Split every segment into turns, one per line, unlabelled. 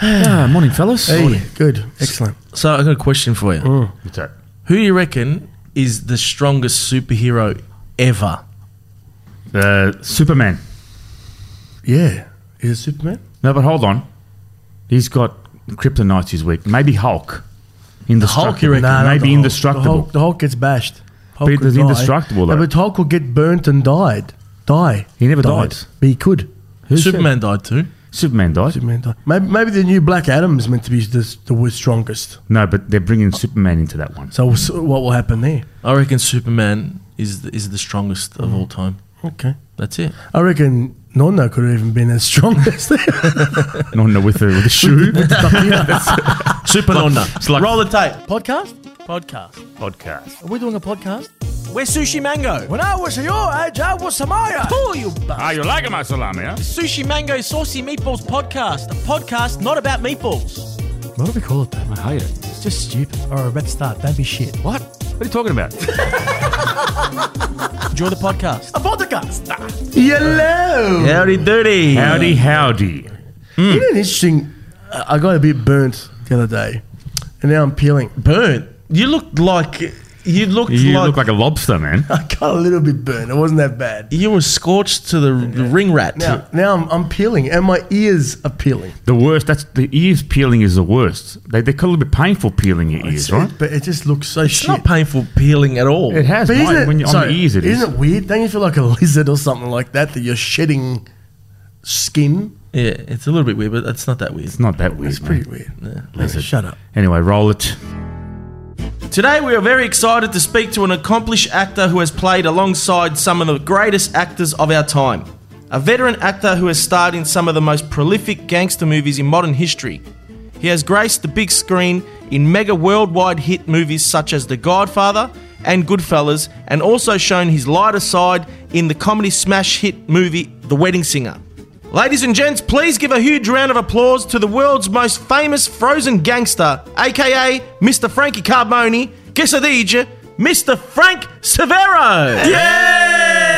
Ah, morning, fellas.
Hey, good, excellent.
So I got a question for you.
What's that?
Who do you reckon is the strongest superhero ever?
Uh, Superman.
Yeah, is it Superman?
No, but hold on. He's got kryptonite this week. Maybe Hulk. Indestructible.
Hulk, you reckon?
Nah, not
Maybe
the Hulk.
indestructible.
The Hulk, the Hulk gets bashed. Hulk
But
could
he's
die.
indestructible,
No,
though.
but Hulk will get burnt and died. Die.
He never
died.
dies.
But he could.
Who said-
Superman died too.
Superman died.
Superman died. Maybe, maybe the new Black Adam is meant to be the, the strongest.
No, but they're bringing Superman into that one.
So we'll what will happen there?
I reckon Superman is the, is the strongest of all time.
Okay.
That's it.
I reckon Nono could have even been as strong as that.
No, no, with the, with the shoe
Super Nonna.
like-
Roll the tape.
Podcast?
Podcast.
podcast.
Are we doing a podcast?
We're Sushi Mango.
When I was your age, I was Samaya.
Oh, you
Ah, you like my salami, huh?
Sushi Mango Saucy Meatballs Podcast. A podcast not about meatballs.
What do we call it then?
I hate it.
It's just stupid. All right, let's start. Don't be shit.
What? What are you talking about?
Enjoy the podcast.
A podcast. Hello.
Howdy doody.
howdy, howdy.
You know, interesting. uh, I got a bit burnt the other day, and now I'm peeling.
Burnt. You look like you looked
You
like,
look like a lobster, man.
I got a little bit burnt. It wasn't that bad.
you were scorched to the ring rat.
Now, now I'm, I'm peeling, and my ears are peeling.
The worst. That's the ears peeling is the worst. They they call it a bit painful peeling your ears,
It's-
right?
But it just looks so
It's
shit.
not painful peeling at all.
It has
But
mine,
isn't it,
when you're on
sorry,
the ears. It is.
Isn't it weird? Don't you feel like a lizard or something like that that you're shedding skin?
Yeah, it's a little bit weird, but it's not that weird.
It's not that weird.
It's pretty
man.
weird.
Lizard.
Shut up.
Anyway, roll it.
Today, we are very excited to speak to an accomplished actor who has played alongside some of the greatest actors of our time. A veteran actor who has starred in some of the most prolific gangster movies in modern history. He has graced the big screen in mega worldwide hit movies such as The Godfather and Goodfellas, and also shown his lighter side in the comedy smash hit movie The Wedding Singer. Ladies and gents, please give a huge round of applause to the world's most famous frozen gangster, aka Mr. Frankie Carbone, Quesadilla, Mr. Frank Sivero! Yay!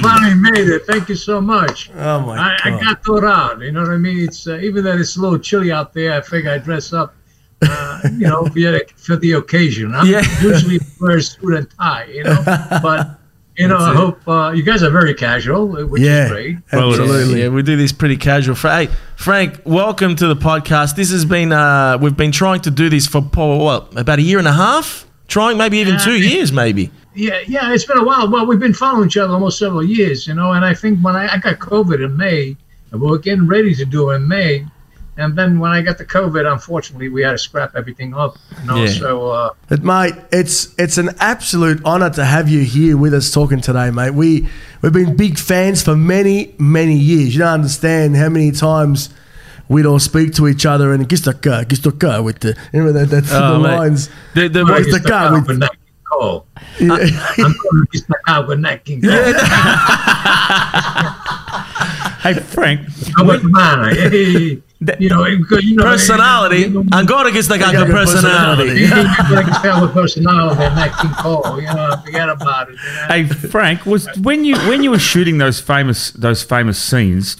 Finally made it. Thank you so much.
Oh my
I, I
god.
got thought out. You know what I mean? It's uh, even though it's a little chilly out there. I figure I dress up. Uh, you know, for the, for the occasion. I'm
Yeah.
usually wear a suit and tie. You know, but you know, I hope uh, you guys are very casual, which
yeah,
is great.
absolutely.
Yeah, we do this pretty casual. Hey, Frank, welcome to the podcast. This has been, uh, we've been trying to do this for, Paul, what, about a year and a half? Trying maybe even
Yeah.
two years, maybe.
Yeah, yeah, it's been a while. Well, we've been following each other almost several years, you know. And I think when I, I got COVID in May, and we were getting ready to do it in May, and then when I got the COVID, unfortunately, we had to scrap everything up, you know.
Yeah.
So uh,
But mate, it's it's an absolute honour to have you here with us talking today, mate. We we've been big fans for many many years. You don't understand how many times we'd all speak to each other and gistoka gistoka with the remember that that's
Oh,
the
mate.
lines.
The, the,
What's the
Mr.
guy with-
Calvin Cole.
Yeah.
I'm going to Mr. Calvin
Hey, Frank.
man. Hey, you know, because, you know,
personality.
You know,
Angora gets the
got
guy
good
personality.
you can tell with personality and Nat King Cole. You know, forget about it. You know?
Hey, Frank. Was when you when you were shooting those famous those famous scenes.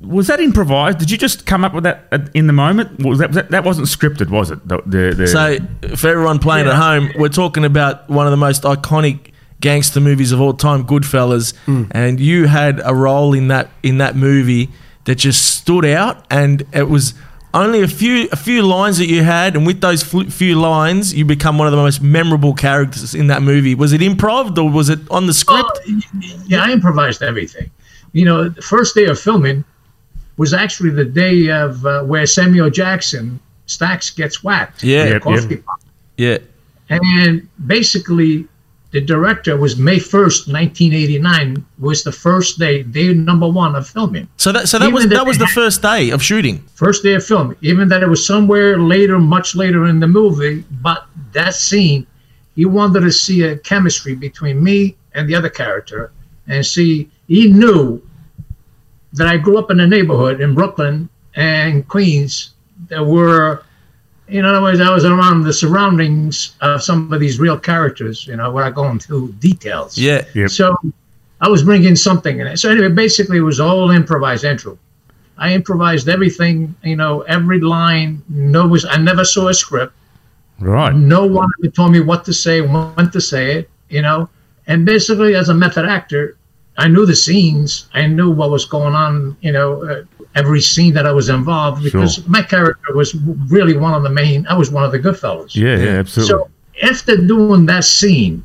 Was that improvised? Did you just come up with that in the moment? Was that, was that that wasn't scripted, was it? The, the, the,
So, for everyone playing at home, we're talking about one of the most iconic gangster movies of all time, Goodfellas, hmm. and you had a role in that in that movie that just stood out, and it was only a few a few lines that you had, and with those fl- few lines, you become one of the most memorable characters in that movie. Was it improv or was it on the script?
Well, y- y- yeah, I improvised everything. You know, the first day of filming was actually the day of uh, where Samuel Jackson Stacks gets whacked.
Yeah.
in the
Yep,
coffee
yep.
pot.
yeah,
And basically, the director was May first, nineteen eighty nine, was the first day, day number one of filming.
so that so that
Even
was
the-
that was the first day of shooting.
First day of filming. even that it was somewhere later, much later in the movie, but that scene, he wanted to see a chemistry between me and the other character, and see he knew that I grew up in a neighborhood in Brooklyn and Queens that were, in other words, I was around the surroundings of some of these real characters, you know, without going into details.
Yeah,
Yep.
So I was bringing something in it. So anyway, basically, it was all improvised intro. I improvised everything. You know, every line. No, was I never saw a script.
Right.
No one ever told me what to say, when to say it. You know, and basically, as a method actor, I knew the scenes. I knew what was going on. You know, uh, every scene that I was involved because
Sure.
my character was really one of the main. I was one of the good fellas.
Yeah, yeah, absolutely.
So after doing that scene,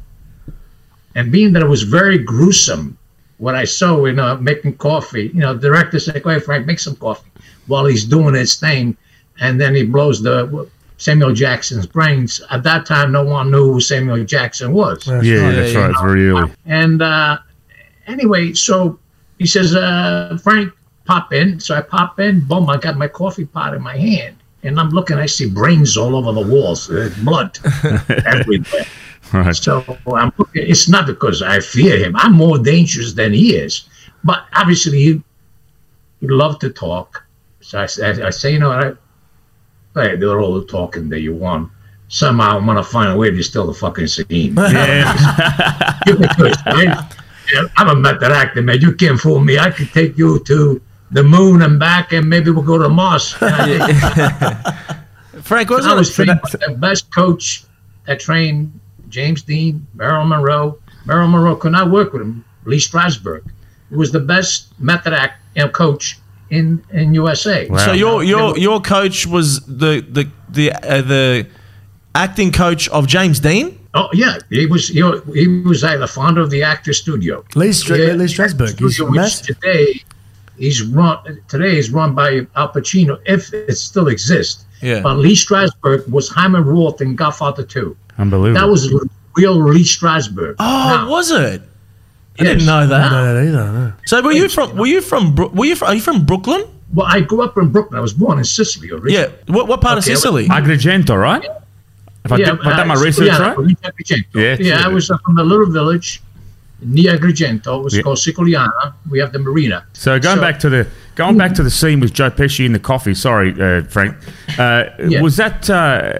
and being that it was very gruesome, what I saw, you know, making coffee, you know, the director said, "Go Frank, make some coffee," while he's doing his thing, and then he blows the Samuel Jackson's brains. At that time, no one knew who Samuel Jackson was.
yeah, that's
yeah,
right. It's very early.
And uh, anyway, so he says, uh, Frank, pop in. So I pop in, boom, I got my coffee pot in my hand. And I'm looking, I see brains all over the walls, uh, blood everywhere.
Right.
So I'm looking, it's not because I fear him. I'm more dangerous than he is. But obviously, he, he loved to talk. So I, I, I say, you know what? I, hey, do all the talking that you want. Somehow I'm going to find a way to steal the fucking scene.
Yeah.
You can do? Yeah, I'm a method actor, man. You can't fool me. I could take you to the moon and back, and maybe we'll go to Mars.
Frank, wasn't
I was trained by the best coach that trained James Dean, Marilyn Monroe. Marilyn Monroe could not work with him. Lee Strasberg, who was the best method act you know, coach in in USA.
Wow.
So your your your coach was the the the uh, the acting coach of James Dean.
Oh yeah, he was he, he was uh, the founder of the Actor Studio.
Lee, Stra-
Yeah,
Lee Strasberg. He's
Studio, which
massive.
today he's run today is run by Al Pacino if it still exists.
Yeah.
But Lee Strasberg was Hyman Roth in Godfather 2.
Unbelievable.
That was real Lee Strasberg.
Oh,
Now,
was it? I
Yes.
didn't know that.
No, no, either. No.
So were you from? Were you from? Were you? From, are you from Brooklyn?
well, I grew up in Brooklyn. I was born in Sicily originally.
Yeah. What, what part
Okay,
of Sicily?
Agrigento, right? If I, did, if I done my
uh,
research
yeah,
right?
Provincia
Yeah,
yeah. I was uh, from a little village near Agrigento. It was
Yeah.
called Siculiana. We have the marina.
So going
So-
back to the going back to the scene with Joe Pesci in the coffee. Sorry, uh, Frank. Uh,
Yeah.
Was that uh,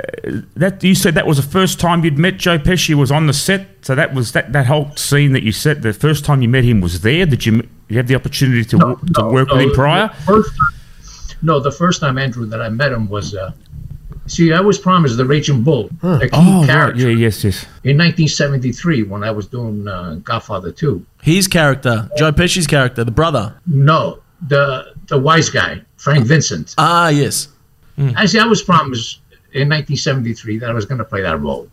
that you said that was the first time you'd met Joe Pesci? Was on the set. So that was that that whole scene that you said the first time you met him was there. Did you you have the opportunity to, w- to
No,
work with him prior?
the First no, the first time, Andrew, that I met him was. See, I was promised the Raging Bull, a key
Oh, right.
character,
Yeah, yes, yes.
in 1973 when I was doing uh, Godfather 2.
His character, Joe Pesci's character, the brother.
No, the the wise guy, Frank Vincent.
Ah, yes.
I see. I was promised in 1973 that I was going to play that role.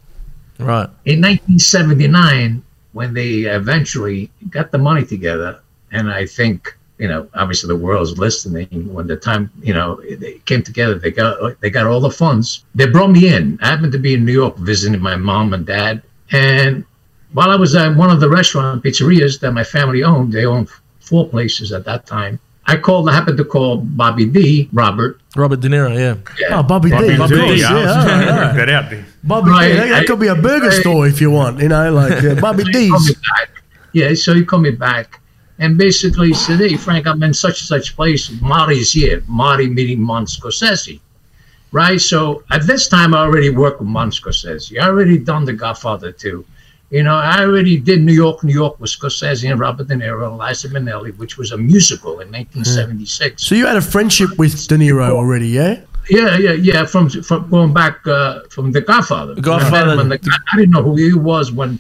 Right.
In 1979, when they eventually got the money together, and I think you know, obviously the world's listening. When the time you know they came together, they got they got all the funds. They brought me in. I happened to be in New York visiting my mom and dad, and while I was at one of the restaurant pizzerias that my family owned, they owned four places at that time. I called. I happened to call Bobby D. Robert.
Robert De Niro, yeah.
Yeah.
Oh, Bobby,
Bobby
D. Of
D,
course,
yeah, I was
yeah.
trying to
right.
work that out there.
Bobby
Right,
D. That, that
I-
could be a burger
I-
store if you want. You know, like uh, Bobby
So
D's.
Yeah, so he called me back and basically said, Hey, Frank, I'm in such and such place. Marty's here. Marty meeting Mon Scorsese. Right? So at this time, I already worked with Mon Scorsese. I already done The Godfather 2. You know, I already did New York, New York with Scorsese and Robert De Niro and Liza Minnelli, which was a musical in 1976.
So you had a friendship with De Niro already, yeah?
Yeah, yeah, yeah. From from going back uh, from The Godfather.
Godfather.
When the- I didn't know who he was when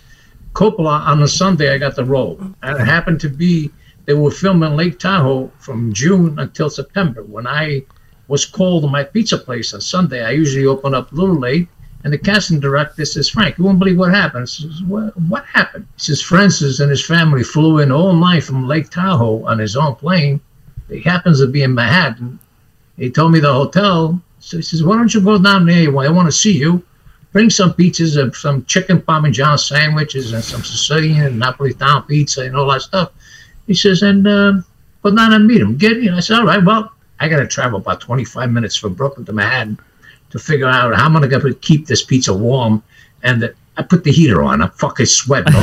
Coppola on a Sunday I got the role, and it happened to be they were filming Lake Tahoe from June until September. When I was called to my pizza place on Sunday, I usually open up a little late, and the casting director says, "Frank, you won't believe what happened." I says, "What? What happened?" He says, "Francis and his family flew in all night from Lake Tahoe on his own plane. He happens to be in Manhattan." He told me the hotel. So he says, "Why don't you go down there? I want to see you. Bring some pizzas and some chicken parmesan sandwiches and some Sicilian and Napolitan pizza and all that stuff." He says, "And um, go down and meet him. Get you." I said, "All right. Well, I got to travel about 25 minutes from Brooklyn to Manhattan to figure out how I'm going to keep this pizza warm." And the, I put the heater on. I'm fucking sweating.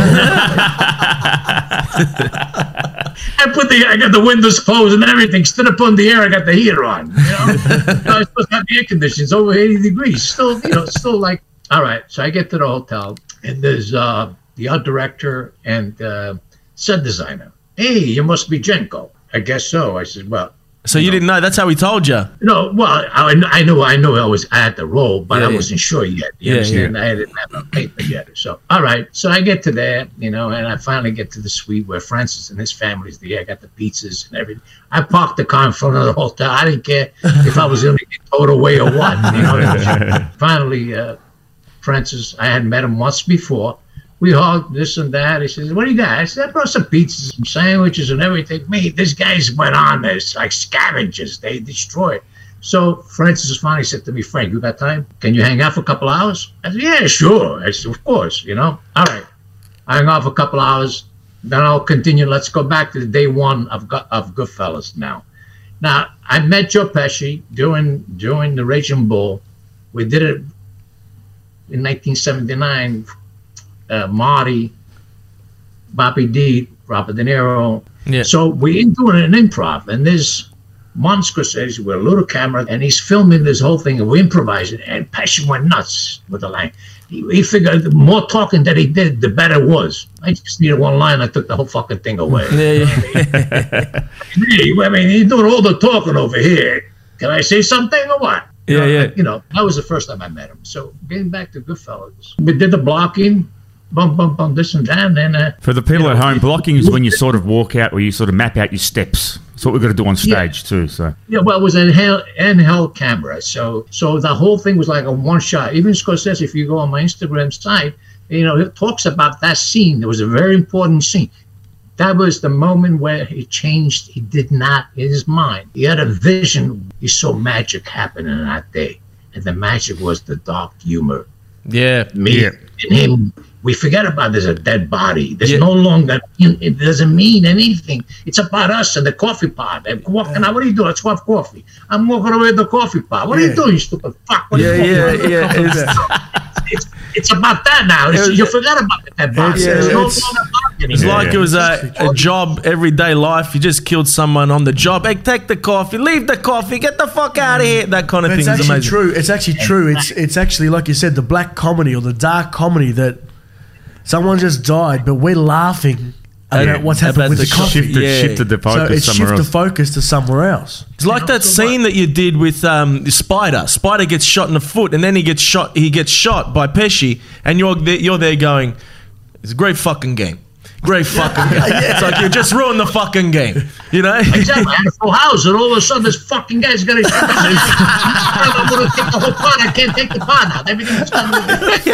I put the I got the windows closed and everything. Stood up on the air. I got the heater on. You know, I was supposed to have the air conditions over 80 degrees. Still, you know, still like all right. So I get to the hotel and there's uh, the art director and uh, set designer. Hey, you must be Genco. I guess so. I said, well,
So you didn't know? That's how he told you.
No, well, I, I knew, I knew I was at the role, but
Yeah,
I
yeah.
wasn't sure yet. You
Yeah,
understand? I didn't have a paper yet. So, all right. So I get to there, you know, and I finally get to the suite where Francis and his family's there. I got the pizzas and everything. I parked the car in front of the hotel. I didn't care if I was going to get towed away or what. You know. finally, uh, Francis, I had met him once before. We hugged this and that. He says, "What do you got?" I said, "I brought some pizzas, some sandwiches, and everything." Me, these guys went on this like scavengers. They destroyed. So Francis finally said to me, "Frank, you got time? Can you hang out for a couple hours?" I said, "Yeah, sure." I said, "Of course." You know. All right. I hung out for a couple hours. Then I'll continue. Let's go back to the day one of of Goodfellas now. Now I met Joe Pesci during during the Raging Bull. We did it in 1979. Uh, Marty, Bobby D, Robert De Niro.
Yeah.
So we ain't doing an improv, and there's Mon Scorsese with a little camera, and he's filming this whole thing, and we're improvising, and Pesci went nuts with the line. He, he figured the more talking that he did, the better it was. I just needed one line, I took the whole fucking thing away.
Yeah, yeah.
I mean, he's doing all the talking over here. Can I say something or what?
Yeah,
know,
yeah.
You know, that was the first time I met him. So getting back to Goodfellas, we did the blocking, bum, bum, bum, this and that, and then uh,
For the people at
know,
home, blocking is when you sort of walk out or you sort of map out your steps. That's what we've got to do on stage too. So
Yeah, well, it was an handheld, handheld camera, so so the whole thing was like a one shot. Even Scorsese, if you go on my Instagram site, you know, it talks about that scene. It was a very important scene. That was the moment where he changed. He did not in his mind. He had a vision. He saw magic happening that day, and the magic was the dark humor.
yeah.
Me
Yeah.
and him. We forget about there's a dead body. There's
Yeah.
no longer. It doesn't mean anything. It's about us and the coffee pot. I'm walking out. What are you doing? Let's have coffee. I'm walking away with the coffee pot. What are you doing, you stupid fuck? What are
Yeah,
you
yeah,
doing?
yeah. It's,
It's, it's about that now. It's, you forgot about the dead body.
It's-
There's no
it's-
longer body
it's
anymore.
like it was a, a job, everyday life. You just killed someone on the job. Hey, take the coffee, leave the coffee, get the fuck out of here. That kind of
It's
thing is amazing.
true. It's actually true. It's it's actually like you said, the black comedy or the dark comedy that someone just died, but we're laughing about
Yeah.
what's happened
About
with
the
the coffee.
shifted,
Yeah.
shifted the
So
focus
it's
somewhere
shift
else.
the focus to somewhere else.
It's like that
so
scene that you did with um, Spider. Spider gets shot in the foot, and then he gets shot. He gets shot by Pesci, and you're there, you're there going, "It's a great fucking game, great fucking game." It's like you just ruined the fucking game, you know?
Exactly. I had full house, and all of a sudden, this fucking guy's gonna shoot me. I'm gonna take the whole pot. I can't take the pot out. Everything's done.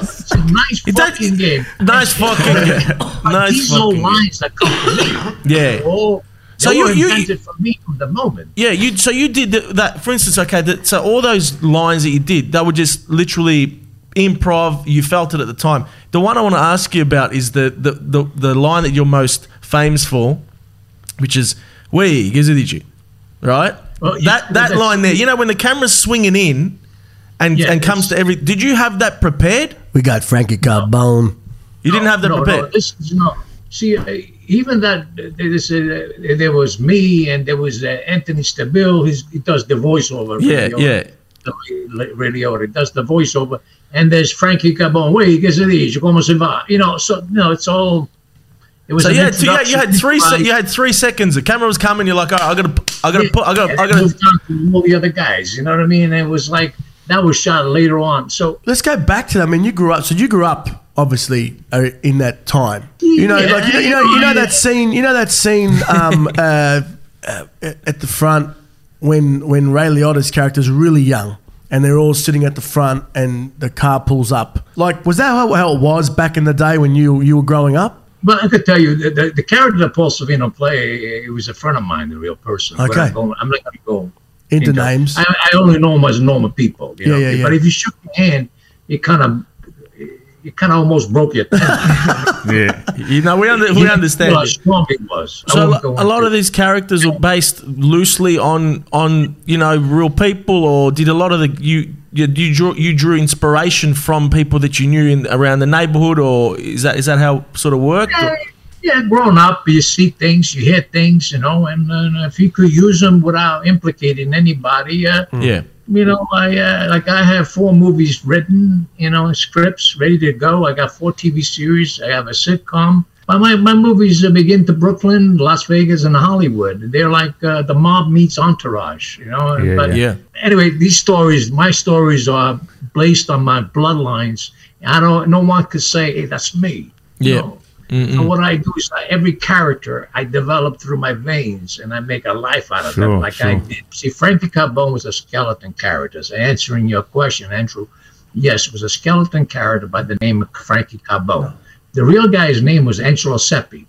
It's a nice
It does-
fucking game.
nice fucking game,
But
nice
these are all
fucking game.
lines that come from me.
Yeah.
Oh,
So
they
you-
were
you-
invented for me from the moment.
Yeah, you. So you did th- that, for instance. Okay, that, so all those lines that you did, they were just literally improv. You felt it at the time. The one I want to ask you about is the the, the, the line that you're most famous for, which is "We you right?
Well, you-
that that line there. You know when the camera's swinging in, and
Yeah,
and comes to every. Did you have that prepared?
We got Frankie Carbone.
You didn't have that
no,
prepared.
No, this is not. See, uh, even that this, uh, there was me and there was uh, Anthony Stabile. He's, he does the voiceover.
Yeah,
radio,
yeah.
The radio. He does the voiceover. And there's Frankie Carbone. Wait, che si dice? Come si va? You know, so no, it's all. It was
So you had, so you had, you three. Se- you had three seconds. The camera was coming. You're like, all right, I gotta, I gotta put, I gotta, I gotta.
moved on to all the other guys. You know what I mean? It was like that was shot later on. So
Let's go back to that. I mean, you grew up. So you grew up, obviously, uh, in that time. You know,
Yeah,
like you know, you know, you know that scene. You know that scene um, uh, uh, at the front when when Ray Liotta's character is really young. And they're all sitting at the front, and the car pulls up. Like, was that how, how it was back in the day when you you were growing up?
Well, I could tell you the, the, the character that Paul Sorvino played, he was a friend of mine, the real person.
Okay.
I'm, going, I'm not going to go
Into names.
I, I only know him as normal people. You know?
Yeah, yeah,
But if you shook your hand, it kind of, you kind of almost broke your tendon.
Yeah.
You know, we under, we
You know
understand.
how strong it was.
So a,
won't go
lo- a lot
into
of these characters were based loosely on on you know real people, or did a lot of the you you, you drew you drew inspiration from people that you knew in around the neighborhood, or is that is that how it sort of worked?
Yeah, yeah, growing up, you see things, you hear things, you know, and uh, if you could use them without implicating anybody, uh,
Yeah,
you know, I uh, like I have four movies written, you know, scripts ready to go. I got four TV series. I have a sitcom. But my, my movies uh, begin to Brooklyn, Las Vegas, and Hollywood. They're like uh, the mob meets Entourage, you know.
Yeah,
but
yeah.
anyway, these stories, my stories are based on my bloodlines. I don't. No one could say, "Hey, that's me."
Yeah.
No. So what I do is I, every character I develop through my veins, and I make a life out of
Sure,
them, like I did. See, Frankie Carbone was a skeleton character. So answering your question, Andrew, yes, it was a skeleton character by the name of Frankie Carbone. The real guy's name was Angelo Sepe.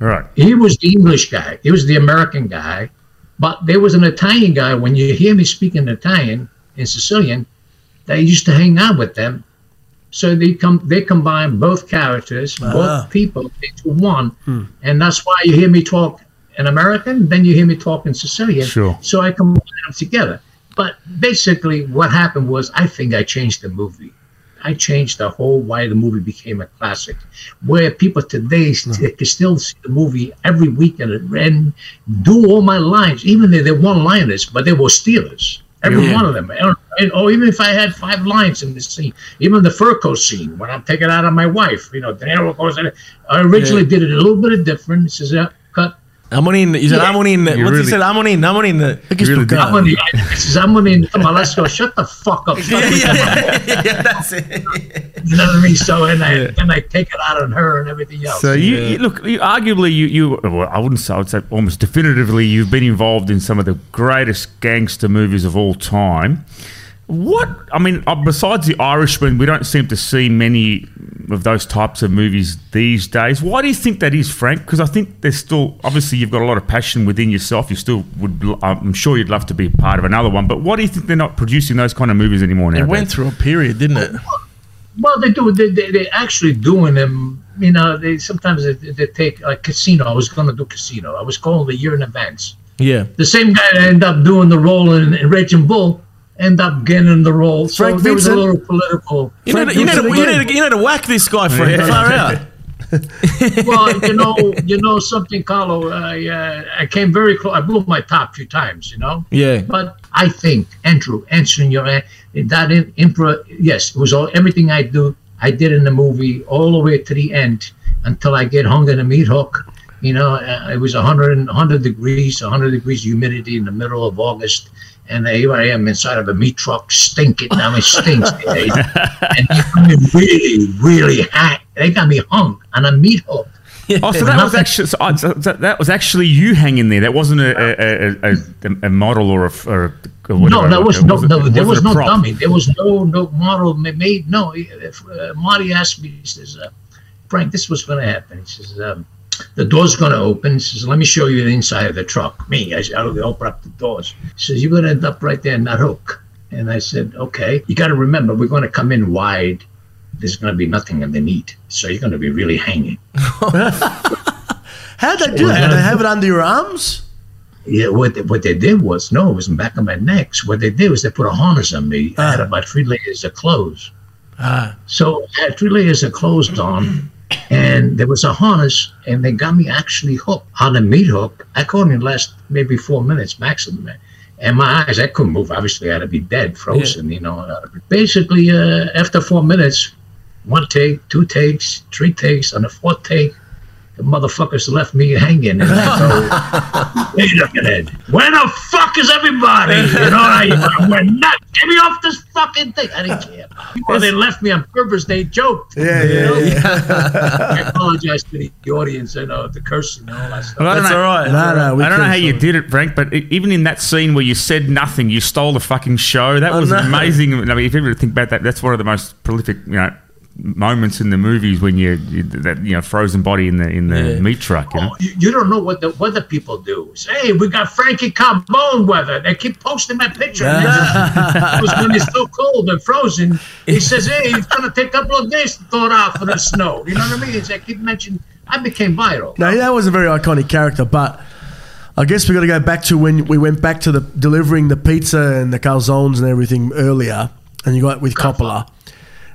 Right.
He was the English guy. He was the American guy. But there was an Italian guy. When you hear me speaking Italian in Sicilian, they used to hang out with them. So they come, they combine both characters,
Ah.
both people into one, and that's why you hear me talk in American, then you hear me talk in Sicilian.
Sure.
So I combine them together. But basically, what happened was, I think I changed the movie. I changed the whole why the movie became a classic, where people today st- can still see the movie every weekend and do all my lines, even though they're one-liners, but they were stealers. Every
Yeah.
one of them. And- or even if I had five lines in the scene, even the fur coat scene when I'm taking out on my wife, you know, De Niro goes in. I originally did it a little bit different. He says, yeah, cut.
Harmonin, you said
Yeah.
harmonin. What's
You
he
really-
said? Harmonin, harmonin.
I guess
really
we'll
did.
go.
I'm gonna, I says, I'm gonna, come on, let's go. Shut the fuck up.
Yeah, yeah, yeah, yeah, that's it.
You know what I mean? So, and I, then I take it out on her and everything else.
So you, you look, you, arguably, you, you, well, I wouldn't say, I would say almost definitively, you've been involved in some of the greatest gangster movies of all time. What, I mean, uh, besides The Irishman, we don't seem to see many of those types of movies these days. Why do you think that is, Frank? Because I think there's still, obviously, you've got a lot of passion within yourself. You still would, I'm sure you'd love to be part of another one. But why do you think they're not producing those kind of movies anymore now?
It went through a period, didn't it?
Well, they do. They, they, they're actually doing them. You know, they sometimes they, they take like casino. I was going to do casino. I was called a year in advance.
Yeah.
The same guy that ended up doing the role in, in Raging Bull ended up getting the role. So
Frank
there was a little political.
You know,
Frank
you, know,
Vincent
you,
again.
know, you know to whack this guy, Frank. Far out.
well, you know, you know something, Carlo. I uh, I came very close. I blew my top a few times. You know.
Yeah.
But I think, Andrew, answering your uh, that in, impro, yes, it was all everything I do. I did in the movie all the way to the end until I get hung in a meat hook. You know, uh, it was 100, and- 100 degrees, 100 degrees humidity in the middle of August. And uh, here I am inside of a meat truck, stinking. I mean, stinks. eh? and they got me really, really hot. They got me hung on a meat hook.
Oh, so that was actually so, uh, so that that was actually you hanging there. That wasn't a a, a, a, a model or a, f- or a or
No,
whatever.
that was
It
no,
wasn't-
no
it
there was
wasn't
no
prop.
dummy. There was no no model made. No, if, uh, Marty asked me, he says, uh, Frank, this was going to happen. He says, um, the door's going to open. He says, let me show you the inside of the truck. Me, I, I open up the doors. He says, you're going to end up right there in that hook. And I said, okay. You got to remember, we're going to come in wide. There's going to be nothing underneath, so you're going to be really hanging.
How'd they do that? Did they have it under your arms?
Yeah, what they, what they did was no, it was in the back of my neck. So what they did was they put a harness on me. I had ah. about three layers of clothes. Ah. So I had three layers of clothes on, and there was a harness, and they got me actually hooked on a meat hook. I could only last maybe four minutes maximum. And my eyes, I couldn't move. Obviously, I had to be dead, frozen. You know. Basically, uh, after four minutes, one take, two takes, three takes. On the fourth take, the motherfuckers left me hanging. And I go, wait a minute. Where the fuck is everybody? You know, I, we're not. Get me off this fucking thing. I didn't care. Well, they left me on purpose. They joked.
Yeah,
you
yeah,
know?
yeah.
I apologize to the, the audience, you know, the cursing and all that stuff.
Well,
That's
know.
all right.
No, no, we
I don't know
couldn't
how you did it, Frank, but even in that scene where you said nothing, you stole the fucking show. That oh, was
no.
amazing. I mean, if you ever think about that, that's one of the most prolific, you know, moments in the movies when you, you that you know frozen body in the in the
Yeah.
meat truck. You oh, know?
Oh, you, you don't know what the weather people do. Say, hey, we got Frankie Carbone weather. They keep posting my picture. it was when it's so cold and frozen. He says, hey, it's going to take a couple of days to thaw it out for the snow. You know what I mean? It's, I keep mentioning, I became viral.
Now that was a very iconic character, but I guess we got to go back to when we went back to the delivering the pizza and the calzones and everything earlier, and you got with Coppola.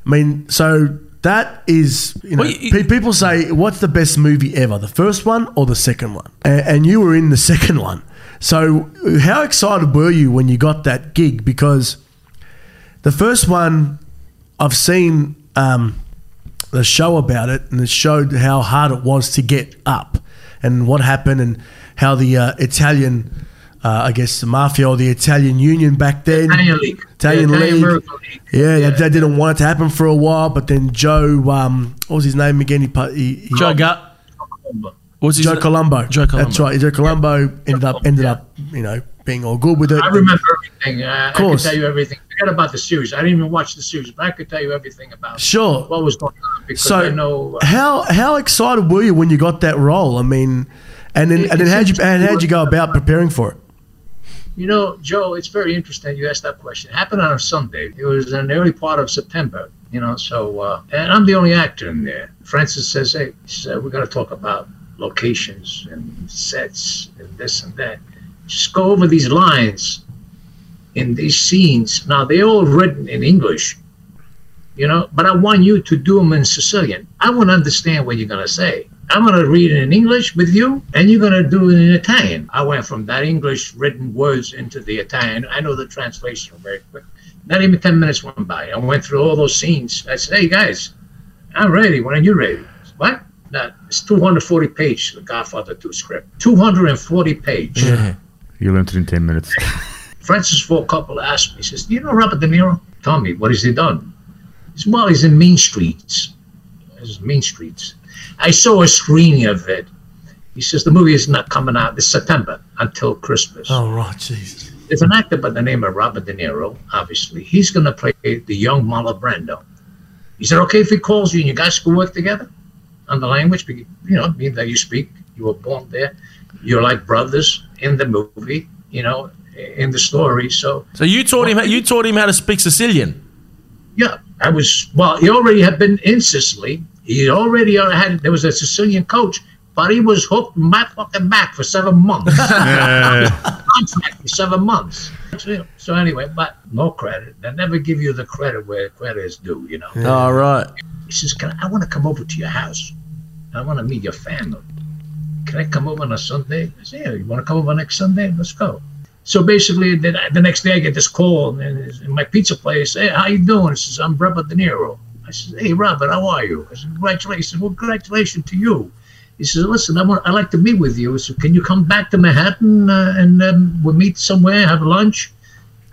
I mean, so that is you know,
Well, you-
pe- people say what's the best movie ever, the first one or the second one, and, and you were in the second one. So how excited were you when you got that gig? Because the first one I've seen. Um, the show about it, and it showed how hard it was to get up, and what happened, and how the uh, Italian, uh, I guess, the mafia or the Italian Union back then,
Italian League.
Italian
The
League.
League.
Yeah, They, they didn't want it to happen for a while, but then Joe, um, what was his name again? He, he, he
Joe Gut. What's his
Joe
name?
Colombo.
Joe Colombo.
That's right. Joe Colombo ended up ended up, you know, being all good with it.
I remember everything. Uh, I can tell you everything. Forget about the series. I didn't even watch the series, but I could tell you everything about
Sure.
what was going on because
So
I know. Uh,
how how excited were you when you got that role? I mean, and then and then how'd you and how'd you go about preparing for it?
You know, Joe, it's very interesting you asked that question. It happened on a Sunday. It was in the early part of September, you know, so, uh, and I'm the only actor in there. Francis says, hey, he said, we're going to talk about locations and sets and this and that. Just go over these lines in these scenes. Now, they're all written in English, you know, but I want you to do them in Sicilian. I want to understand what you're going to say. I'm going to read it in English with you, and you're going to do it in Italian. I went from that English written words into the Italian. I know the translation very quick. Not even 10 minutes went by. I went through all those scenes. I said, hey, guys, I'm ready. When are you ready? What? No, it's 240 page, the Godfather 2 script. 240 page.
You learned it in 10 minutes.
Francis Ford Coppola asked me, he says, Do you know Robert De Niro? Tell me, what has he done? He said, Well, he's in Mean Streets. Mean Streets. I saw a screening of it. He says, The movie is not coming out this September until Christmas.
Oh right, Jesus.
There's an actor by the name of Robert De Niro, obviously. He's going to play the young Marlon Brando. He said, Okay, if he calls you and you guys can work together on the language, because, you know, being that you speak, you were born there, you're like brothers in the movie, you know, in the story. So,
So you taught him. You taught him how to speak Sicilian.
yeah, I was, well, he already had been in Sicily. He already uh, had, there was a Sicilian coach, but he was hooked my fucking back for seven months. Contract for seven months. So, so anyway, but no credit. They never give you the credit where credit is due, you know.
All right.
He says, Can I, I want to come over to your house. I want to meet your family. Can I come over on a Sunday? I say, Yeah, you want to come over next Sunday? Let's go. So basically, the, the next day I get this call in, in my pizza place. Hey, how you doing? He says, I'm Robert De Niro. I said, Hey, Robert, how are you? I said, Congratulations. He said, Well, congratulations to you. He says, Listen, I want, I'd like to meet with you. So can you come back to Manhattan uh, and um, we'll meet somewhere, have lunch?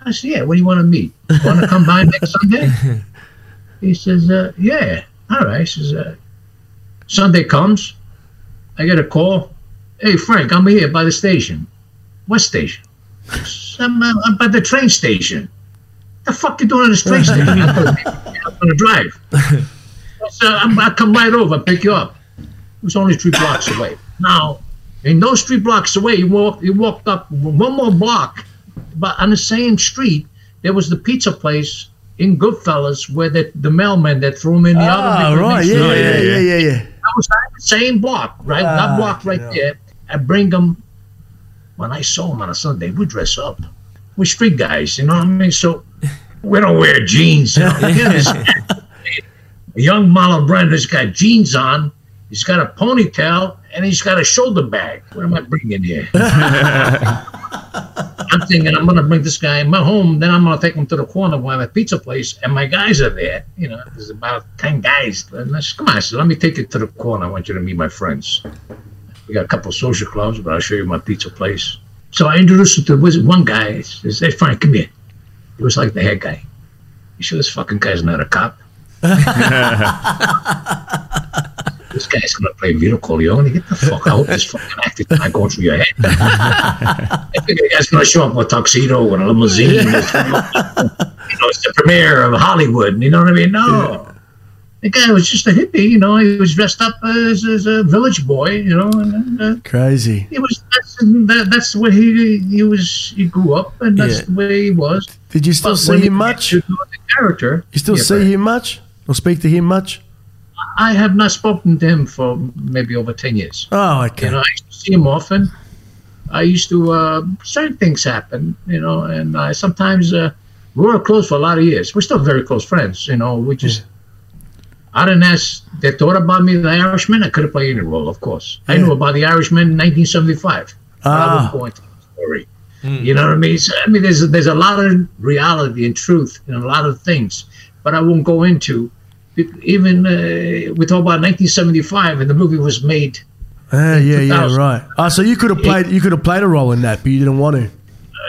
I said, Yeah, where do you want to meet? Want to come by next Sunday? He says, uh, Yeah, all right. He says, uh, Sunday comes. I get a call. Hey, Frank, I'm here by the station. What station? I'm, uh, I'm by the train station. The fuck you doing at the street station? I'm gonna drive. So I'm, I come right over, pick you up. It was only three blocks away. Now, in those three blocks away, you walked, you walked up one more block, but on the same street, there was the pizza place in Goodfellas where the, the mailman that threw him in the
Ah,
oven.
right, yeah,
Oh,
yeah,
yeah,
yeah, yeah, yeah.
I was on the same block, right?
Ah,
that block right
yeah.
there. I bring them. When I saw him on a Sunday, we dress up. We're street guys, you know what I mean? So we don't wear jeans. You know? Here this, a young Marlon Brando's got jeans on. He's got a ponytail and he's got a shoulder bag. What am I bringing here? I'm thinking I'm gonna bring this guy in my home. Then I'm gonna take him to the corner where a pizza place, and my guys are there. You know, there's about ten guys. And I said, Come on, I said, let me take you to the corner. I want you to meet my friends. We got a couple of social clubs, but I'll show you my pizza place. So I introduced him to one guy. He says, Hey, Frank, come here. He was like the head guy. You sure this fucking guy's not a cop? this guy's gonna play Vito Corleone. Get the fuck out! This fucking acting not going through your head. I think the guy's gonna show up with a tuxedo and a limousine. you know, it's the premiere of Hollywood. You know what I mean? No. The guy was just a hippie, you know. He was dressed up as, as a village boy, you know, and uh,
Crazy.
he was that's, that, that's the way he he was. He grew up, and that's
Yeah.
the way he was.
Did you still
But
see him much?
to The character.
You still
Yeah,
see him much? Or speak to him much?
I have not spoken to him for maybe over ten years.
Oh, okay.
You know, I used to see him often. I used to uh, certain things happen, you know, and I sometimes uh, we were close for a lot of years. We're still very close friends, you know. We just I didn't ask. They thought about me, the Irishman. I could have played any role, of course. I
Yeah.
knew about the Irishman in 1975. but I
Ah.
wouldn't go into the story. Mm. You know what I mean? So, I mean, there's there's a lot of reality and truth in a lot of things, but I won't go into even uh, we talk about 1975, and the movie was made.
Ah, yeah, yeah, right. Oh, so you could have played you could have played a role in that, but you didn't want to.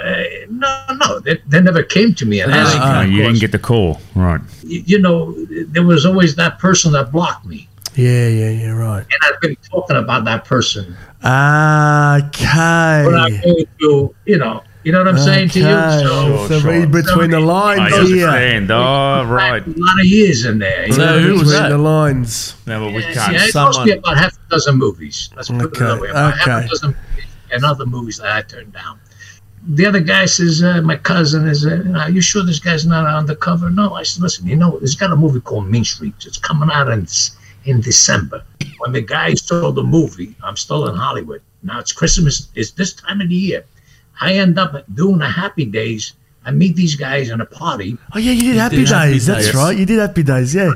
Uh, no, no, they, they never came to me and asked me.
No,
of
you didn't get the call, right?
you you know, there was always that person that blocked me,
Yeah, yeah, yeah, right.
and I've been talking about that person.
Okay.
But I'm going to, you know, you know what I'm saying to you.
Okay.
So,
So
Sure,
read between the
I
lines here.
understand. Oh, right.
a lot of years in there. you
So
know.
who was
between
that?
the lines.
No, but we
Yeah,
can't.
it cost me about half a dozen movies. Let's put
Okay,
it that way. About half a dozen movies and other movies that I turned down. The other guy says, uh, my cousin is, uh, are you sure this guy's not undercover? No. I said, listen, you know, there's got a movie called Mean Streets. It's coming out in, in December. When the guy saw the movie, I'm still in Hollywood. Now it's Christmas. It's this time of the year. I end up doing a Happy Days. I meet these guys in a party.
Oh yeah, you did Happy
did Happy
Days. That's right. You did Happy Days. Yeah.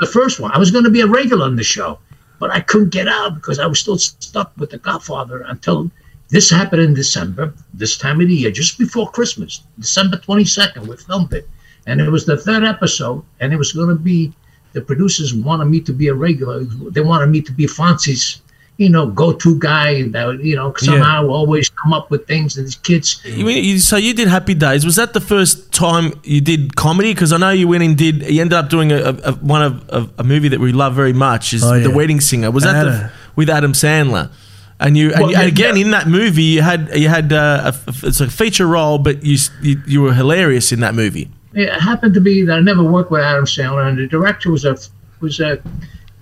the first one. I was going to be a regular on the show, but I couldn't get out because I was still stuck with The Godfather until this happened in December, this time of the year, just before Christmas, December 22nd. We filmed it. And it was the third episode, and it was going to be the producers wanted me to be a regular. They wanted me to be Fonzie's, you know, go to guy that, you know, somehow always come up with things. And these kids,
You mean- you- So you did Happy Days. Was that the first time you did comedy? Because I know you went and did. You ended up doing a, a, a- one of a, a movie that we love very much is
Oh,
The. Wedding Singer. Was that the,
Adam.
with Adam Sandler? And you, and,
Well,
you- and again
yeah.
in that movie, you had you had uh, a, it's a feature role, but you, you you were hilarious in that movie.
It happened to be that I never worked with Adam Sandler, and the director was a was a,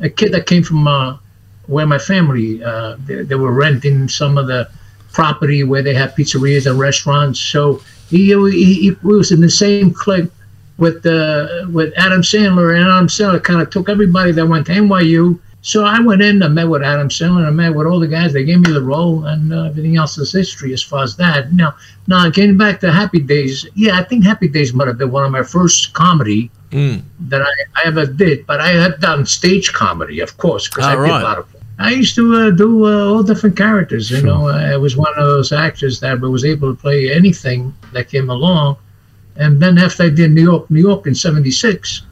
a kid that came from uh, where my family uh, they, they were renting some of the property where they have pizzerias and restaurants. So he he, he was in the same clique with uh, with Adam Sandler, and Adam Sandler kind of took everybody that went to NYU. So I went in, I met with Adam Sandler, I met with all the guys. They gave me the role, and uh, everything else is history as far as that. Now, now getting back to Happy Days, yeah, I think Happy Days might have been one of my first comedy
Mm.
that I, I ever did. But I had done stage comedy, of course, because I
Ah,
did
right.
a lot of. I used to uh, do uh, all different characters. You know, I was one of those actors that was able to play anything that came along. And then after I did New York, New York in '76,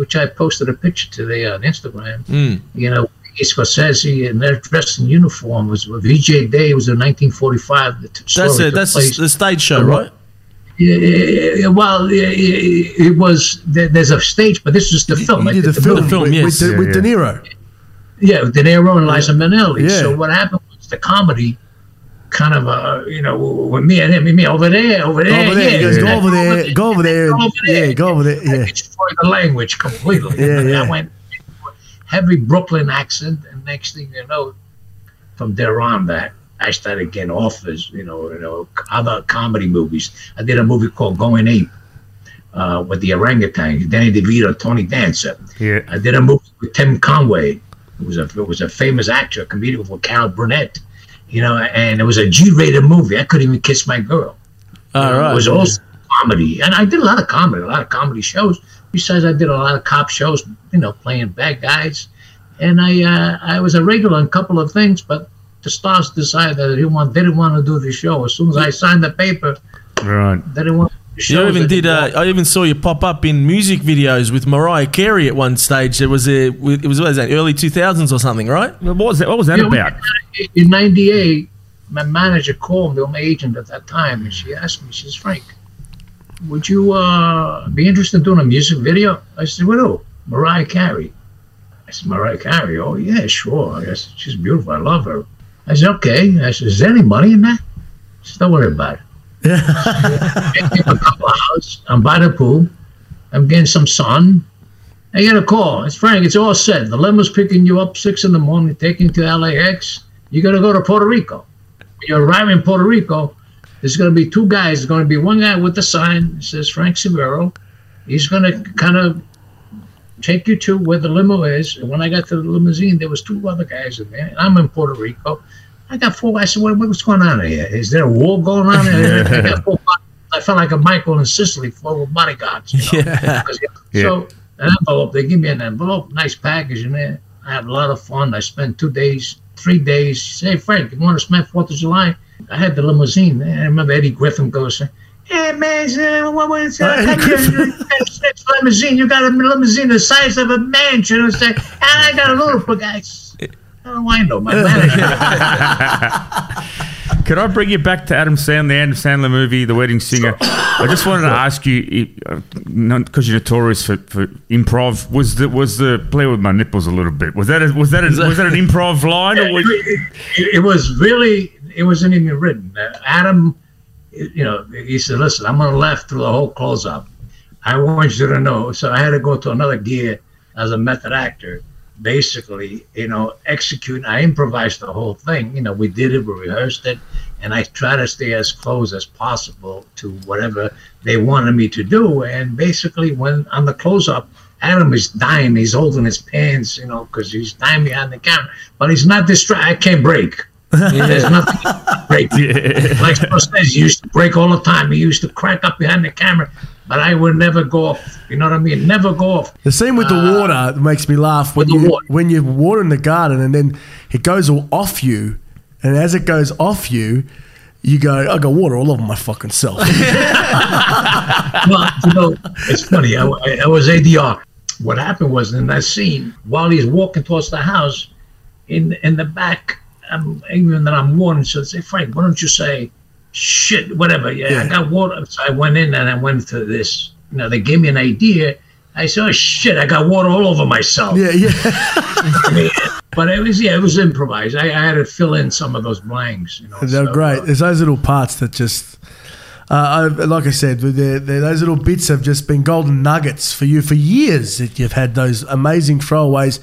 which I posted a picture today on Instagram.
Mm.
You know, Scorsese and they're dressed in uniform was with VJ Day. It was in 1945. The
That's it. That's the, the stage show, right?
Yeah, yeah, yeah, well, yeah, yeah, it was there's a stage, but this is the film.
You
I
did the
did
film,
film,
with,
yes.
with, De,
Yeah,
with
yeah.
De Niro.
Yeah, with De Niro and Liza Minnelli.
Yeah.
So what happened was the comedy, kind of, uh, you know, with me and him, me over there, over there,
over there.
yeah,
goes,
yeah.
go over there. Go over there.
Go over there.
Yeah, go over there.
I
Yeah.
destroyed the language completely.
Yeah, yeah.
I went heavy Brooklyn accent, and next thing you know, from there on, back, I started getting offers. You know, you know, other comedy movies. I did a movie called Going Ape uh, with the orangutan, Danny DeVito, Tony Danza.
Yeah.
I did a movie with Tim Conway. who was a it was a famous actor, comedian with Carol Burnett. You know, and it was a G-rated movie. I couldn't even kiss my girl.
All right.
It was also comedy, and I did a lot of comedy, a lot of comedy shows. Besides, I did a lot of cop shows, you know, playing bad guys, and I uh, I was a regular in a couple of things. But the stars decided that they didn't want they didn't want to do the show. As soon as I signed the paper,
Right.
they didn't want to do the show.
You even did. Uh, I even saw you pop up in music videos with Mariah Carey at one stage. It was a. It was what was that early two thousands or something, right?
What was that? What was that
Yeah,
about?
in '98, my manager called me, or my agent at that time, and she asked me, she says, Frank, would you uh, be interested in doing a music video? I said, what who? Mariah Carey. I said, Mariah Carey? Oh, yeah, sure. I guess she's beautiful. I love her. I said, okay. I said, is there any money in that? She said, don't worry about it. I get a couple of houses. I'm by the pool. I'm getting some sun. I get a call. It's Frank. It's all set. The limo's picking you up six in the morning, taking to LAX. You're gonna go to Puerto Rico. When you arrive in Puerto Rico, there's to be two guys. There's to be one guy with the sign that says Frank Sivero. He's to kind of take you to where the limo is. And when I got to the limousine, there was two other guys in there. I'm in Puerto Rico. I got four. I said, what, what's going on here? Is there a war going on here? I, got four, I felt like a Michael in Sicily full of bodyguards. You know?
Yeah.
'Cause, So an envelope, they give me an envelope, nice package in there. I had a lot of fun. I spent two days, three days. Say, hey, Frank, you want to spend Fourth of July? I had the limousine. I remember Eddie Griffin goes, Hey man, what was
Eddie
come limousine. You got a limousine the size of a mansion. And say, and I got a little for guys. How do I? My manager.
Could I bring you back to Adam Sandler, the Adam Sandler movie, The Wedding Singer? I just wanted to ask you, because you're notorious for, for improv, was the was the play with my nipples a little bit? Was that a, was that a, was that an improv line? Or was,
it, it, it was really. It wasn't even written. Uh, Adam, you know, he said, "Listen, I'm going to laugh through the whole close up. I want you to know." So I had to go to another gear as a method actor basically, you know, execute. I improvised the whole thing. You know, we did it, we rehearsed it, and I try to stay as close as possible to whatever they wanted me to do. And basically, when on the close up, Adam is dying. He's holding his pants, you know, because he's dying behind the camera. But he's not distracted. I can't break. There's nothing to break. Like Scorsese used to break all the time. He used to crack up behind the camera but I would never go off. You know what I mean? Never go off.
The scene with the
Uh,
water makes me laugh when
the
you
water.
when you're watering the garden and then it goes all off you, and as it goes off you, you go, I got water all over my fucking self.
well, you know, it's funny. I, I, I was ADR. What happened was in that scene, while he's walking towards the house, in in the back, um, even that I'm warning, so they say, Frank, why don't you say, shit, whatever. Yeah, I got water. So I went in and I went to this. You know, they gave me an idea. I said, oh shit, I got water all over myself.
yeah, yeah.
I mean, but it was yeah, it was improvised. I, I had to fill in some of those blanks. You know,
They're
so,
great.
uh,
There's those little parts that just, uh, I, like I said, they're, they're, those little bits have just been golden nuggets for you for years. That you've had those amazing throwaways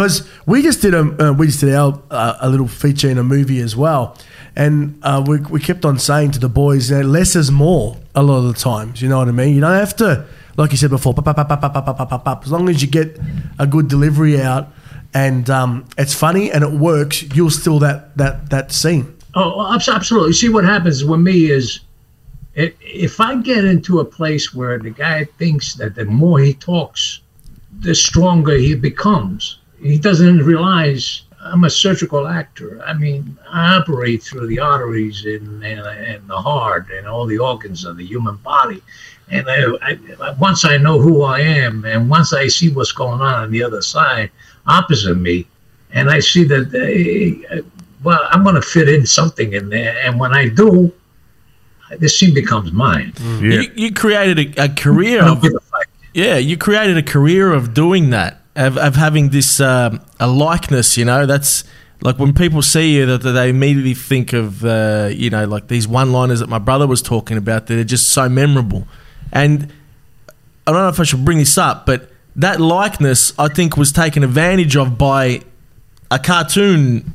because we just did a uh, we just did our uh, a little feature in a movie as well, and uh, we we kept on saying to the boys, less is more a lot of the times. You know what I mean? You don't have to, like you said before, pop, pop, pop, as long as you get a good delivery out and um, it's funny and it works, you'll steal that that that scene.
Oh, oh absolutely. See what happens with me is. If I get into a place where the guy thinks that the more he talks, the stronger he becomes, he doesn't realize I'm a surgical actor. I mean, I operate through the arteries and and, and the heart and all the organs of the human body. And I, I, once I know who I am, and once I see what's going on on the other side, opposite me, and I see that they, well, I'm going to fit in something in there, and when I do, this scene becomes mine. Mm.
yeah.
You, you created a, a career of
give a fuck.
yeah. You created a career of doing that of, of having this um, a likeness. You know, that's like when people see you that, that they immediately think of uh, you know like these one liners that my brother was talking about that are just so memorable. And I don't know if I should bring this up, but that likeness I think was taken advantage of by a cartoon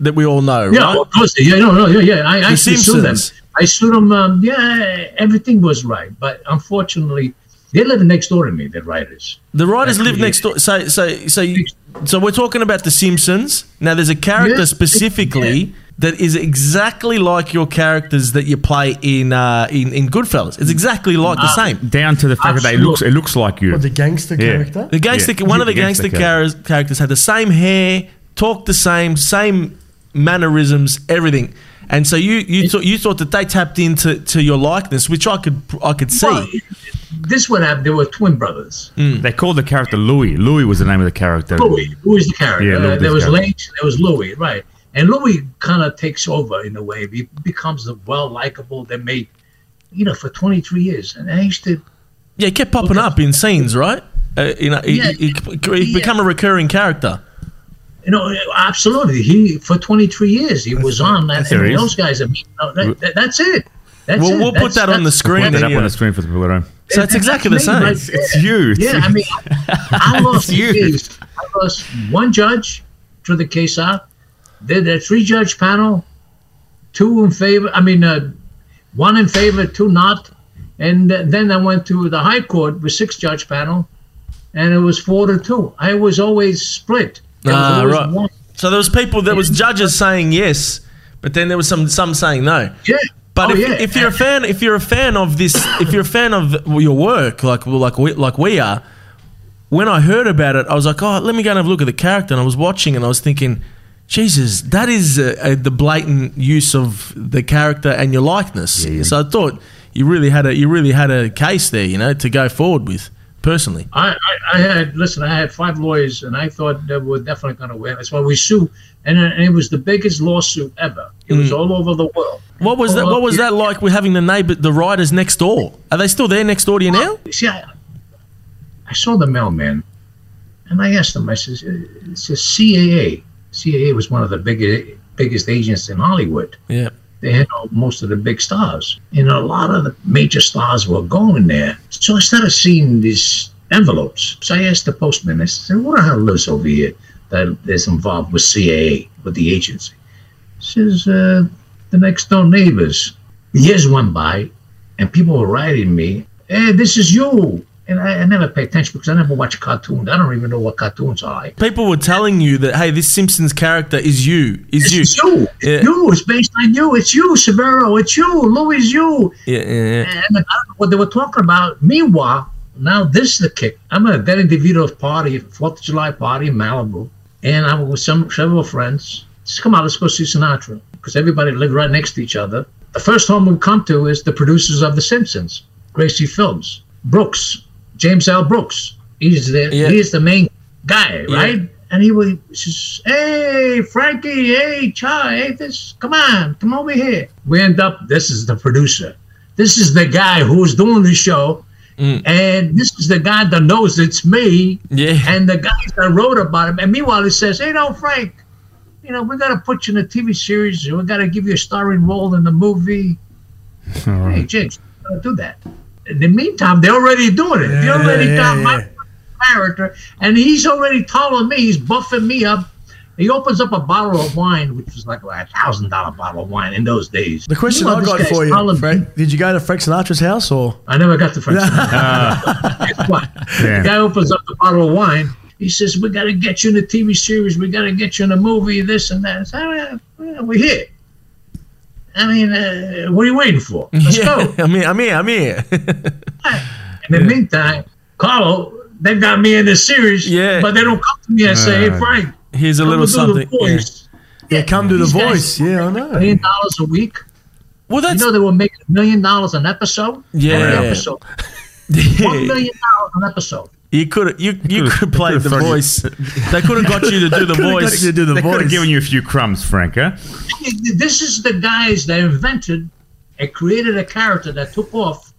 that we all know,
Yeah,
right?
of course. Yeah, no, no, yeah, yeah. I, I actually sued them. I sued them. Um, yeah, everything was right, but unfortunately, they live next door to me. The writers.
The writers live next door. So, so, so, you, so we're talking about The Simpsons. Now, there's a character
Yeah.
specifically that is exactly like your characters that you play in uh, in in Goodfellas. It's exactly like the same.
Down to the fact that it looks it looks like you.
What, the gangster
Yeah.
character?
The gangster,
Yeah.
one of the
The
gangster,
gangster
char- characters had the same hair, talked the same, same mannerisms, everything. And so you you thought you thought that they tapped into to your likeness, which I could I could see.
Well, this would have. They were twin brothers.
They called the character Louis. Louis was the name of the character.
Louis, Louis the character.
Yeah, Louis
Uh, there was
character.
Lynch, there was Louis, right? And Louis kind of takes over in a way. He becomes the well likable. They made, you know, for 23 years. And I used to
yeah, he kept popping up in scenes, right? Uh, you know, he,
Yeah.
he, he, he become a recurring character.
You know, absolutely. He for 23 years he was on that. And those guys, I mean, no, that, that- that's it. That's
Well,
it.
we'll put
That's-
that on the screen.
Put that up
Yeah.
on the screen for the people at home.
So it's exactly the same.
right
It's, you.
Yeah, I mean, I lost
you.
the case. I lost one judge, threw the case out. Did a three judge panel, two in favor. I mean, uh, one in favor, two not. And then I went to the high court with six judge panel, and it was four to two. I was always split.
Ah, right.
one.
So there was people, there was judges saying yes, but then there was some some saying no.
Yeah.
But
Oh,
if,
yeah.
if you're a fan, if you're a fan of this, if you're a fan of your work, like like we, like we are, when I heard about it, I was like, oh, let me go and have a look at the character. And I was watching, and I was thinking, Jesus, that is uh, uh, the blatant use of the character and your likeness.
Yeah, yeah.
So I thought you really had a you really had a case there, you know, to go forward with. Personally?
I, I, I had listen. I had five lawyers, and I thought they were definitely going to win. That's why we sued, and, it- and it was the biggest lawsuit ever. It was mm. all over the world.
What was that? What was that like with having the neighbor, the riders next door? Are they still there next door to you now?
Uh, see, I, I saw the mailman, and I asked him. I says, uh, "It's a CAA. CAA was one of the biggest biggest agents in Hollywood.
Yeah.
They had most of the big stars, and a lot of the major stars were going there. So I started seeing these envelopes. So I asked the postman. I said, "What the hell lives over here that is involved with CAA with the agency?" He says, uh, "The next door neighbors." Years went by, and people were writing me, "Hey, this is you." And I, I never pay attention because I never watch cartoons. I don't even know what cartoons are.
People were telling you that, hey, this Simpsons character is you, is you.
It's you. It's
Yeah.
you. It's based on you. It's you, Sivero. It's you. Louis, you.
Yeah, yeah, yeah.
And I don't know what they were talking about. Meanwhile, now this is the kick. I'm at Danny DeVito's party, Fourth of July party in Malibu, and I'm with some several friends. Just come out, let's go see Sinatra because everybody lived right next to each other. The first home we come to is the producers of The Simpsons, Gracie Films, Brooks, James L. Brooks. He's the
Yeah.
he's the main guy,
Yeah.
right? And he was says, "Hey, Frankie, hey, Chai, hey, this, come on, come over here." We end up. This is the producer. This is the guy who's doing the show, mm. and this is the guy that knows it's me,
Yeah.
and the guys that wrote about him. And meanwhile, he says, "Hey, no, Frank, you know, we got to put you in a TV series. We got to give you a starring role in the movie." Hey, James, don't do that. In the meantime, they're already doing it. they already
yeah,
got
yeah.
my character, and he's already telling me, he's buffing me up. He opens up a bottle of wine, which was like a thousand dollar bottle of wine in those days.
The question
Meanwhile,
I got for you, Frank, did you go to Frank Sinatra's house or?
I never got to French. Ah. Guess what? The guy opens up the bottle of wine. He says, "We got to get you in a TV series. We got to get you in a movie. This and that." I said, "Oh, "We're here." I mean, uh, what are you waiting for? Let's go.
I'm here, I'm here, I'm here.
In the meantime, Carlo, they've got me in the series,
Yeah.
but they don't come to me and say, "Hey, Frank,
Here's a little something. Yeah.
Yeah, come to the voice. Yeah, I know.
Million dollars a week.
Well,
You
that's
know they were making a million dollars an episode.
Yeah.
Every episode. One million dollars an episode.
You could you you
could've-
could play the
thrown you-
voice. They could have got you to do the
Could've got
voice.
you to do the
They could have given you a few crumbs, Frank. Huh?
This is the guys that invented and created a character that took off.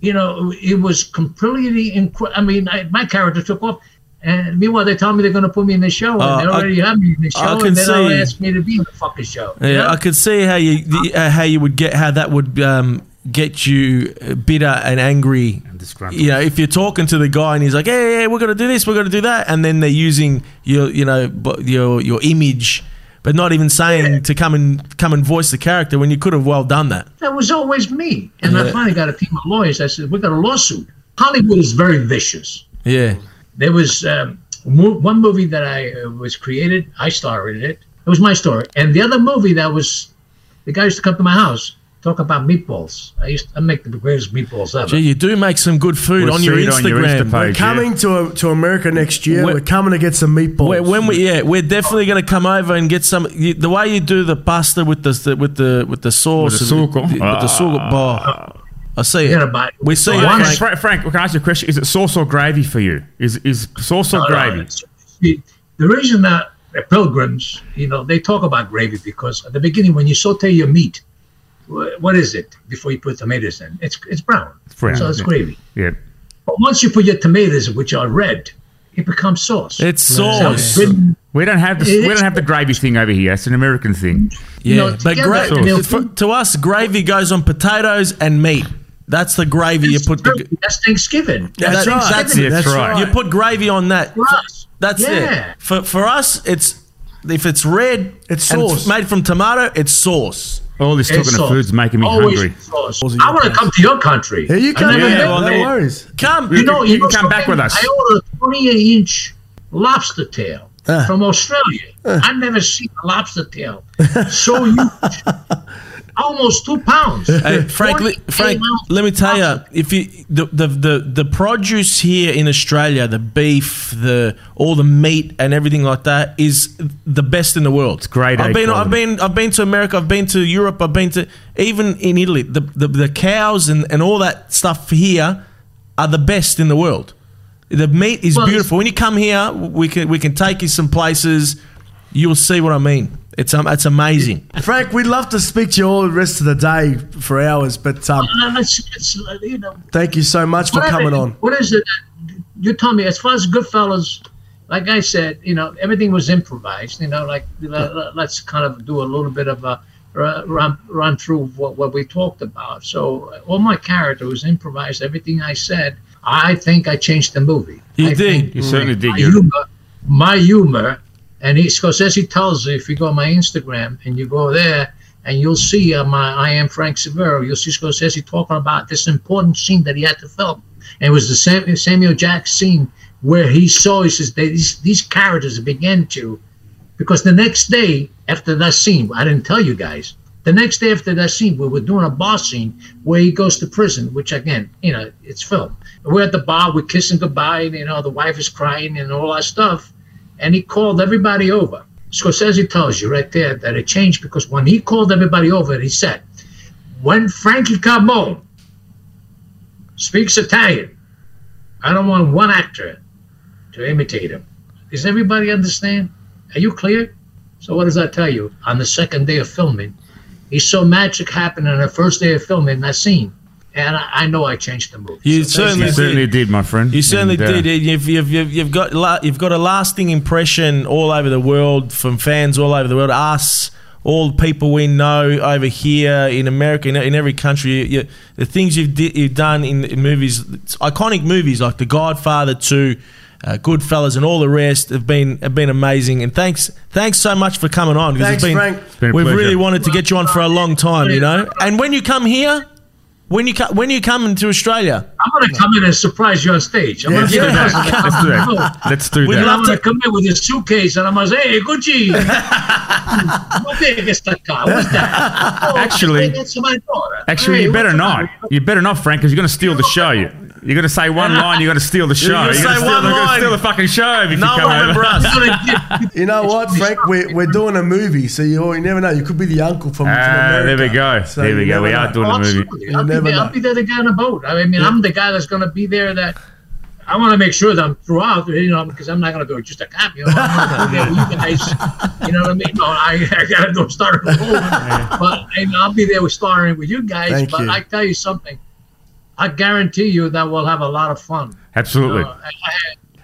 You know, it was completely incredible. I mean, I, my character took off. And meanwhile, they tell me they're going to put me in the show,
Uh,
and they
I-
already have me in the
I
show,
can
and then they'll
see-
ask me to be in the fucking show. you
Yeah,
know?
I could see how you the- uh, how you would get how that would um, get you uh, bitter and angry.
disgruntled.
You know, if you're talking to the guy and he's like, "Hey, hey, we're gonna do this, we're gonna do that," and then they're using your you know your your image, but not even saying to come and come and voice the character when you could have well done that.
That was always me. And I finally got a team of lawyers. I said, we got a lawsuit. Hollywood is very vicious.
Yeah,
There was um, one movie that I uh, was created. I starred in it. It was my story. And the other movie that was, the guy used to come to my house, talk about meatballs. I used to I make the greatest meatballs ever.
gee, you do make some good food
We'll
on your
on your
Instagram.
Insta
We're
page.
coming to to America next year.
When-
We're coming to get some meatballs.
When, when we yeah, we're definitely going to come over and get some. You, the way you do the pasta with the with the with the sauce,
With the
and
sugo.
with the sugo ah. bar. I see
Forget
it.
about.
We see
So
it. Frank.
Frank, Frank, can I ask you a question? Is it sauce or gravy for you? Is is sauce or
No, no,
gravy?
it's- the- The reason that the pilgrims, you know, they talk about gravy because at the beginning, when you saute your meat, wh- what is it before you put tomatoes in? It's it's brown.
brown,
So it's
yeah.
gravy.
Yeah.
But once you put your tomatoes, which are red, it becomes sauce.
It's
So
sauce.
when-
We don't have the
It
we don't have the gravy thing over here. It's an American thing.
Yeah,
know,
but gra-
and
for- to us, gravy goes on potatoes and meat. That's the gravy you put. The,
that's Thanksgiving.
That's right.
That's it. That's right.
you put gravy on that.
For us.
That's
Yeah.
it. For for us, it's if it's red,
It's
and
sauce.
made from tomato. It's sauce.
All this talking of food's making me
Always
hungry.
sauce.
Sauce
I want to come to your country.
Here you
I
come.
never
Yeah,
man.
been
well,
no
they-
worries.
Come,
You
You know,
can-
you,
you can come back with us.
I ordered a 28 inch lobster tail
Ah.
from Australia. I've never seen a lobster tail so huge. Almost two pounds.
Hey, Frank, li- Frank, let me tell you, if you the, the the the produce here in Australia, the beef, the all the meat and everything like that is the best in the world. It's
grade A
I've been, I've been, I've been to America. I've been to Europe. I've been to even in Italy. The the, the cows and, and all that stuff here are the best in the world. The meat is
Well,
beautiful. When you come here, we can we can take you some places. You'll see what I mean. It's um, it's amazing.
Frank, we'd love to speak to you all the rest of the day for hours, but um,
Uh, let's, let's, uh, you know,
thank you so much for
Whatever.
coming on.
What is it? You told me as far as Goodfellas, like I said, you know, everything was improvised. You know, like let, us kind of do a little bit of a run run through what, what we talked about. So all my character was improvised. Everything I said, I think I changed the movie.
You
I
did.
think
You certainly did.
My humor, my humor, and he Scorsese tells you if you go on my Instagram and you go there. And you'll see uh, my I am Frank Sivero. You'll see Scorsese talking about this important scene that he had to film. And it was the Sam, Samuel Jack scene where he saw, he says, these, these characters began to, because the next day after that scene, I didn't tell you guys, the next day after that scene, we were doing a bar scene where he goes to prison, which again, you know, it's film. We're at the bar, we're kissing goodbye, and, you know, the wife is crying and all that stuff. And he called everybody over. Scorsese tells you right there that it changed because when he called everybody over, he said, when Frankie Carbone speaks Italian, I don't want one actor to imitate him. Does everybody understand? Are you clear? So what does that tell you? On the second day of filming, he saw magic happen on the first day of filming that scene. And I, I know I changed the movie.
You
So
certainly
You certainly did, my friend.
You certainly
And, uh,
did. You've, you've, you've, you've got la- you've got a lasting impression all over the world from fans all over the world. Us, all the people we know over here in America, in, in every country. You, you- the things you've di- you've done in, in movies, iconic movies like The Godfather Two. Uh, Goodfellas and all the rest have been have been amazing, and thanks thanks so much for coming on. 'cause
Thanks,
it's been,
Frank.
been a
we've
pleasure.
really wanted to get you on for a long time, you know. And when you come here, when you when you come to Australia,
I'm going to come in and surprise you on stage. I'm
Yeah,
going to
yeah.
Let's do that. Let's do that.
I'm going to come in with a suitcase and I'm going to say, hey, Gucci. what is that car? What's that? Oh,
Actually-
that's my daughter.
Actually,
Hey,
you better not. You better not, Frank, because you're going to steal the show. You- You're going to say one line. You're going to steal the show.
gonna
You're gonna steal,
one line.
steal the fucking show if you
no
come
one
over.
us.
You know what, Frank? We're, we're doing a movie, so you, you never know. You could be the uncle from, from
Ah,
America.
there we go.
So
there we go. We
never
are
know.
doing a movie.
Absolutely. I'll, be
never
there,
know.
I'll be there the guy on a boat. I mean, I'm the guy that's going to be there that I want to make sure that I'm throughout, you know, because I'm not going to do just a cameo. I'm going to be there with you guys. You know what I mean? No, I, I got to do start from home. But you know, I'll be there with starring with you guys.
Thank
but
you.
I tell you something. I guarantee you that we'll have a lot of fun.
Absolutely.
Uh, I-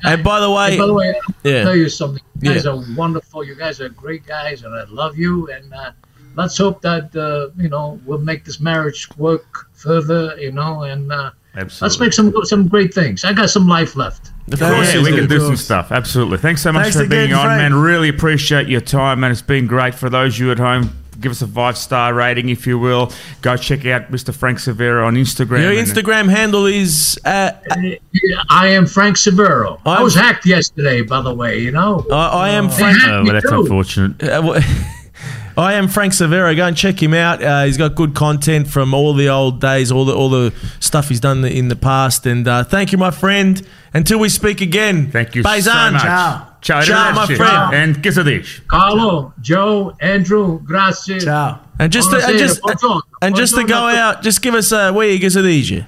I-
And by the way,
by the way, I'll
yeah.
tell you something. You guys
Yeah.
are wonderful. You guys are great guys, and I love you. And uh, let's hope that uh, you know we'll make this marriage work further. You know, and uh,
Absolutely.
let's make some some great things. I got some life left.
of course,
Yeah, we can do some stuff. Absolutely. Thanks so much
Thanks
for
again,
being on,
Frank.
man. Really appreciate your time, man. It's been great. For those of you at home, give us a five star rating, if you will. Go check out Mr. Frank Sivero on Instagram.
Your
and-
Instagram handle is uh,
I am Frank Sivero. I
I'm-
was hacked yesterday, by the way. You know.
I, I am
They
Frank.
hacked
Oh, well, that's
too.
unfortunate.
Uh, w- I am Frank Sivero. Go and check him out. Uh, he's got good content from all the old days, all the all the stuff he's done in the past. And uh, thank you, my friend. Until we speak again.
Thank you
Paisan.
so much.
Ciao.
Ciao,
Ciao, my
arrivederci.
friend.
And che so dici?
Carlo, Joe, Andrew, grazie.
Ciao.
And just to, and just
buongiorno.
and just to go out, just give us a where you get these.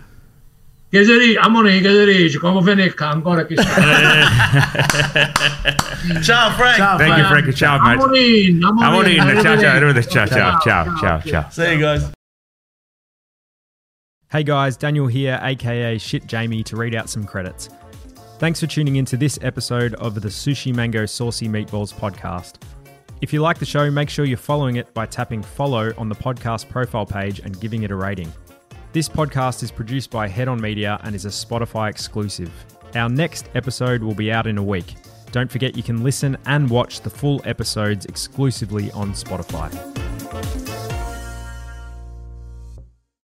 Che si dice? Amore, che si dice? Come venica ancora che
Ciao, Frank.
Ciao,
Thank you,
Frank.
Frankie. Ciao, mate.
Amorin, amorin.
Amorino. Ciao, ciao.
arrivederci.
Arrivederci. Ciao, ciao, ciao, ciao, ciao.
See you guys.
Hey guys, Daniel here, aka Shit Jamie, to read out some credits. Thanks for tuning into this episode of the Sooshi Mango Saucy Meatballs podcast. If you like the show, make sure you're following it by tapping follow on the podcast profile page and giving it a rating. This podcast is produced by Head On Media and is a Spotify exclusive. Our next episode will be out in a week. Don't forget you can listen and watch the full episodes exclusively on Spotify.